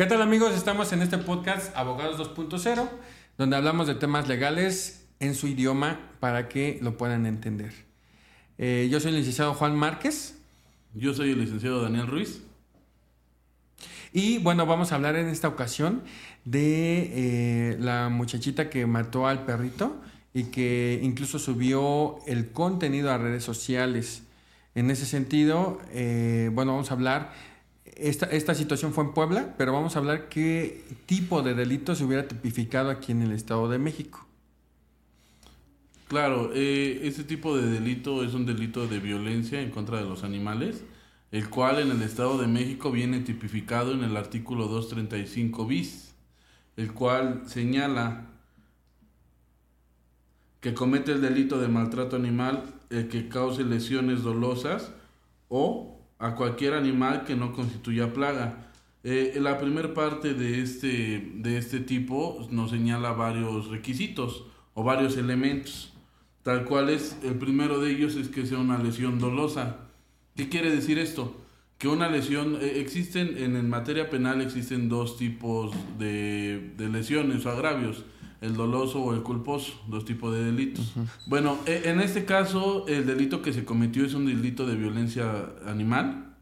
¿Qué tal amigos? Estamos en este podcast Abogados 2.0, donde hablamos de temas legales en su idioma para que lo puedan entender. Eh, yo soy el licenciado Juan Márquez. Yo soy el licenciado Daniel Ruiz. Y bueno, vamos a hablar en esta ocasión de eh, la muchachita que mató al perrito y que incluso subió el contenido a redes sociales. En ese sentido, eh, bueno, vamos a hablar esta, esta situación fue en Puebla, pero vamos a hablar qué tipo de delito se hubiera tipificado aquí en el Estado de México. Claro, este tipo de delito es un delito de violencia en contra de los animales, el cual en el Estado de México viene tipificado en el artículo 235 bis, el cual señala que comete el delito de maltrato animal el que cause lesiones dolosas o a cualquier animal que no constituya plaga. Eh, la primera parte de este, de este tipo nos señala varios requisitos o varios elementos, tal cual es, el primero de ellos es que sea una lesión dolosa. ¿Qué quiere decir esto? Que una lesión, eh, existen, en, materia penal existen dos tipos de, de lesiones o agravios el doloso o el culposo, dos tipos de delitos. Bueno, e, en este caso el delito que se cometió es un delito de violencia animal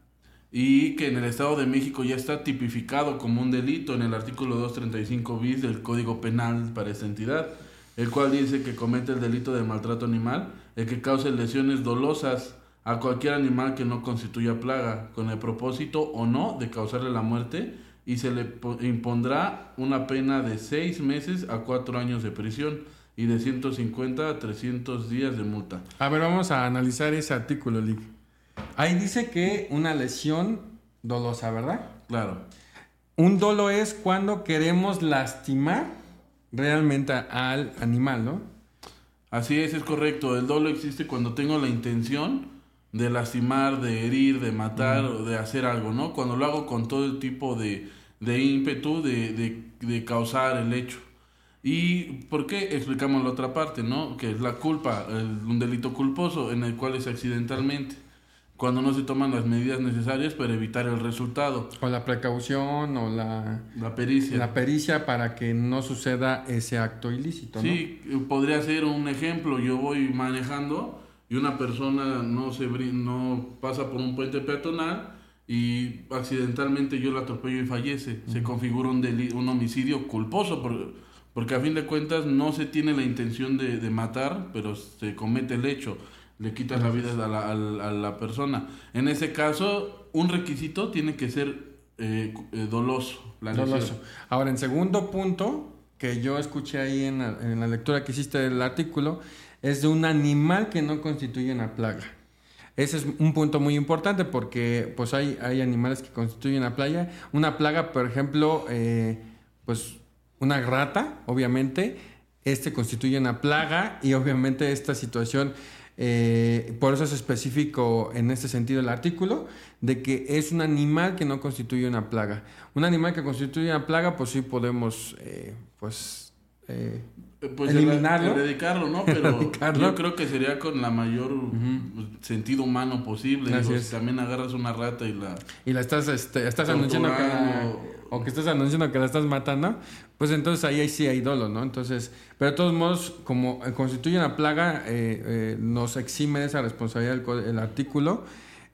y que en el Estado de México ya está tipificado como un delito en el artículo 235 bis del Código Penal para esta entidad, el cual dice que comete el delito de maltrato animal, el que cause lesiones dolosas a cualquier animal que no constituya plaga, con el propósito o no de causarle la muerte y se le impondrá una pena de seis meses a cuatro años de prisión y de 150 a 300 días de multa. A ver, vamos a analizar ese artículo, Lick. Ahí dice que una lesión dolosa, ¿verdad? Claro. Un dolo es cuando queremos lastimar realmente al animal, ¿no? Así es, es correcto. El dolo existe cuando tengo la intención de lastimar, de herir, de matar o de hacer algo, ¿no? Cuando lo hago con todo el tipo de, de ímpetu de, de, causar el hecho. ¿Y por qué explicamos la otra parte, no? Que es la culpa, un delito culposo en el cual es accidentalmente. Cuando no se toman las medidas necesarias para evitar el resultado. O la precaución o la... La pericia. La pericia para que no suceda ese acto ilícito, Sí, podría ser un ejemplo. Yo voy manejando y una persona no, se, no pasa por un puente peatonal y accidentalmente yo lo atropello y fallece. Se configura un, un homicidio culposo por, porque a fin de cuentas no se tiene la intención de, de matar, pero se comete el hecho, le quitas la vida a la, a la, persona. En ese caso, un requisito tiene que ser eh, eh, doloso. doloso. Ahora, en segundo punto, que yo escuché ahí en la, en la lectura que hiciste del artículo, es de un animal que no constituye una plaga. Ese es un punto muy importante porque pues hay, hay animales que constituyen una playa. Una plaga, por ejemplo, eh, pues una rata, obviamente, este constituye una plaga y obviamente esta situación, eh, por eso es específico en este sentido el artículo, de que es un animal que no constituye una plaga. Un animal que constituye una plaga, pues sí podemos, eh, pues eh, pues eliminarlo. Erradicarlo, ¿no? Pero yo creo que sería con la mayor pues, sentido humano posible. si también agarras una rata y la... Y la estás, este, estás anunciando que la, o que estás anunciando que la estás matando, pues entonces ahí, ahí sí hay dolo, ¿no? Entonces, pero de todos modos, como constituye una plaga, eh, eh, nos exime de esa responsabilidad el, el artículo.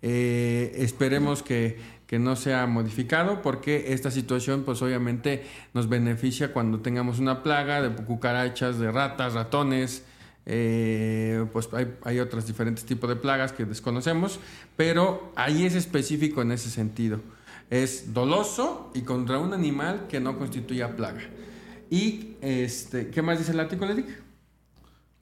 esperemos que que no sea modificado porque esta situación pues obviamente nos beneficia cuando tengamos una plaga de cucarachas, de ratas, ratones, eh, pues hay, hay, otros diferentes tipos de plagas que desconocemos, pero ahí es específico en ese sentido. Es doloso y contra un animal que no constituya plaga. ¿Y este, qué más dice el artículo, Eric?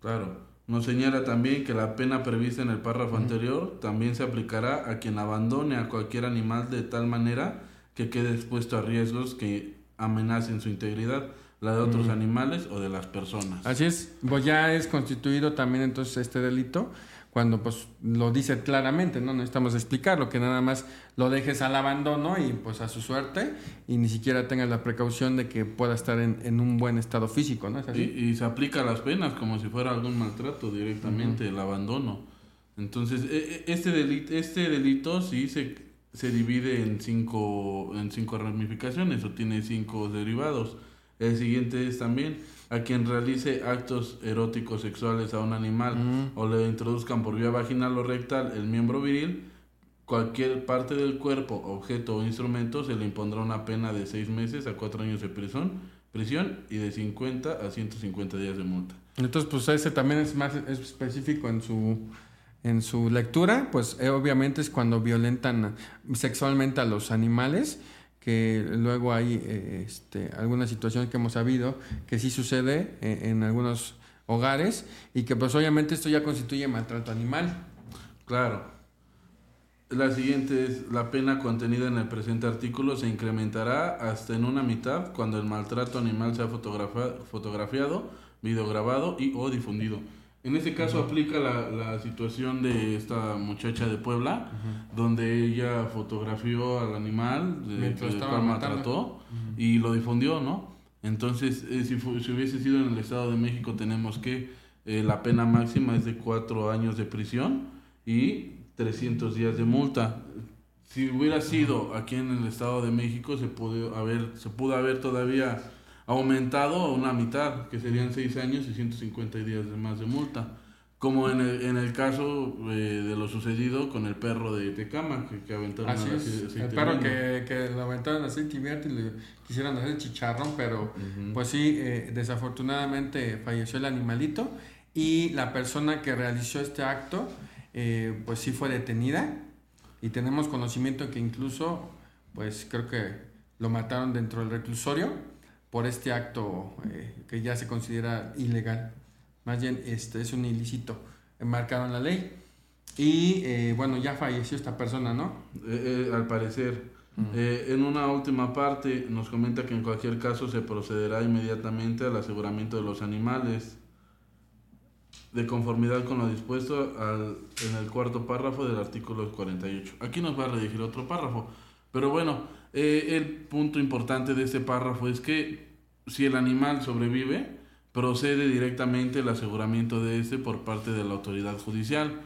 Claro. Nos señala también que la pena prevista en el párrafo anterior también se aplicará a quien abandone a cualquier animal de tal manera que quede expuesto a riesgos que amenacen su integridad, la de otros animales o de las personas. Así es, pues ya es constituido también entonces este delito cuando pues lo dice claramente, ¿no? Necesitamos explicarlo, que nada más lo dejes al abandono y pues a su suerte y ni siquiera tengas la precaución de que pueda estar en, un buen estado físico, ¿no? Y, se aplica las penas como si fuera algún maltrato directamente, el abandono. Entonces, e, e, este delito, este delito sí se, se divide en cinco, en cinco ramificaciones o tiene cinco derivados. El siguiente es también a quien realice actos eróticos sexuales a un animal Mm. o le introduzcan por vía vaginal o rectal el miembro viril, cualquier parte del cuerpo, objeto o instrumento se le impondrá una pena de seis meses a cuatro años de prisión, prisión y de 50 a 150 días de multa. Entonces, pues ese también es más específico en su en su lectura, pues eh, obviamente es cuando violentan sexualmente a los animales, que luego hay eh, este, algunas situaciones que hemos sabido que sí sucede eh, en algunos hogares y que pues obviamente esto ya constituye maltrato animal. Claro. La siguiente es, la pena contenida en el presente artículo se incrementará hasta en una mitad cuando el maltrato animal sea fotografa- fotografiado, videograbado y o difundido. En este caso aplica la, la situación de esta muchacha de Puebla, donde ella fotografió al animal, de, Mientras que- maltrató y lo difundió, ¿no? Entonces, eh, si, si hubiese sido en el Estado de México, tenemos que eh, la pena máxima es de cuatro años de prisión y 300 días de multa. Si hubiera sido aquí en el Estado de México, se pudo haber, se pudo haber todavía aumentado a una mitad, que serían 6 años y 150 días de más de multa. Como en el, en el caso eh, de lo sucedido con el perro de Tecama, que, que aventaron Así al es. El perro que, que lo aventaron aceite vierto y le quisieron hacer chicharrón, pero Ujú. pues sí, eh, desafortunadamente falleció el animalito y la persona que realizó este acto, eh, pues sí fue detenida y tenemos conocimiento que incluso, pues creo que lo mataron dentro del reclusorio por este acto eh, que ya se considera ilegal. Más bien, este es un ilícito enmarcado en la ley. Y eh, bueno, ya falleció esta persona, ¿no? Eh, eh, al parecer. Eh, en una última parte nos comenta que en cualquier caso se procederá inmediatamente al aseguramiento de los animales de conformidad con lo dispuesto al- en el cuarto párrafo del artículo 48. Aquí nos va a redigir otro párrafo. Pero bueno, eh, el punto importante de este párrafo es que si el animal sobrevive, procede directamente el aseguramiento de este por parte de la autoridad judicial.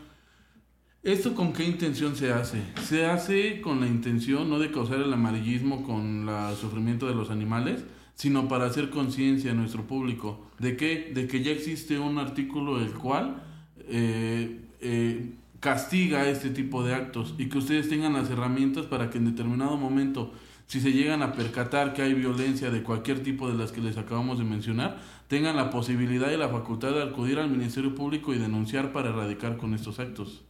¿Esto con qué intención se hace? Se hace con la intención no de causar el amarillismo con el sufrimiento de los animales, sino para hacer conciencia a nuestro público. ¿De qué? De que ya existe un artículo el cual eh, eh, castiga este tipo de actos y que ustedes tengan las herramientas para que en determinado momento, si se llegan a percatar que hay violencia de cualquier tipo de las que les acabamos de mencionar, tengan la posibilidad y la facultad de acudir al Ministerio Público y denunciar para erradicar con estos actos.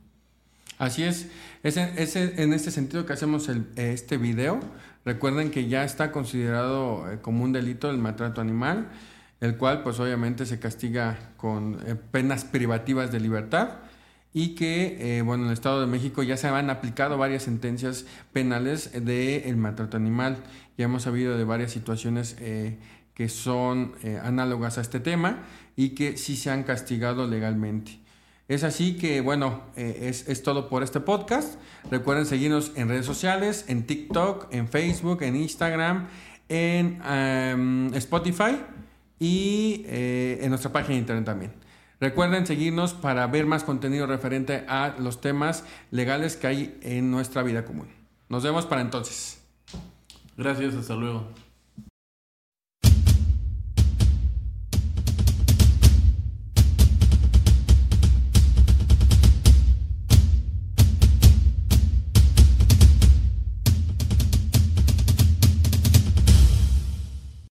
Así es, es en, es en este sentido que hacemos este video. Recuerden que ya está considerado eh, como un delito el maltrato animal, el cual pues obviamente se castiga con eh, penas privativas de libertad y que, eh, bueno, en el Estado de México ya se han aplicado varias sentencias penales de el maltrato animal. Ya hemos sabido de varias situaciones eh, que son eh, análogas a este tema y que sí se han castigado legalmente. Es así que, bueno, es, es todo por este podcast. Recuerden seguirnos en redes sociales, en TikTok, en Facebook, en Instagram, en Spotify y en nuestra página de internet también. Recuerden seguirnos para ver más contenido referente a los temas legales que hay en nuestra vida común. Nos vemos para entonces. Gracias, hasta luego.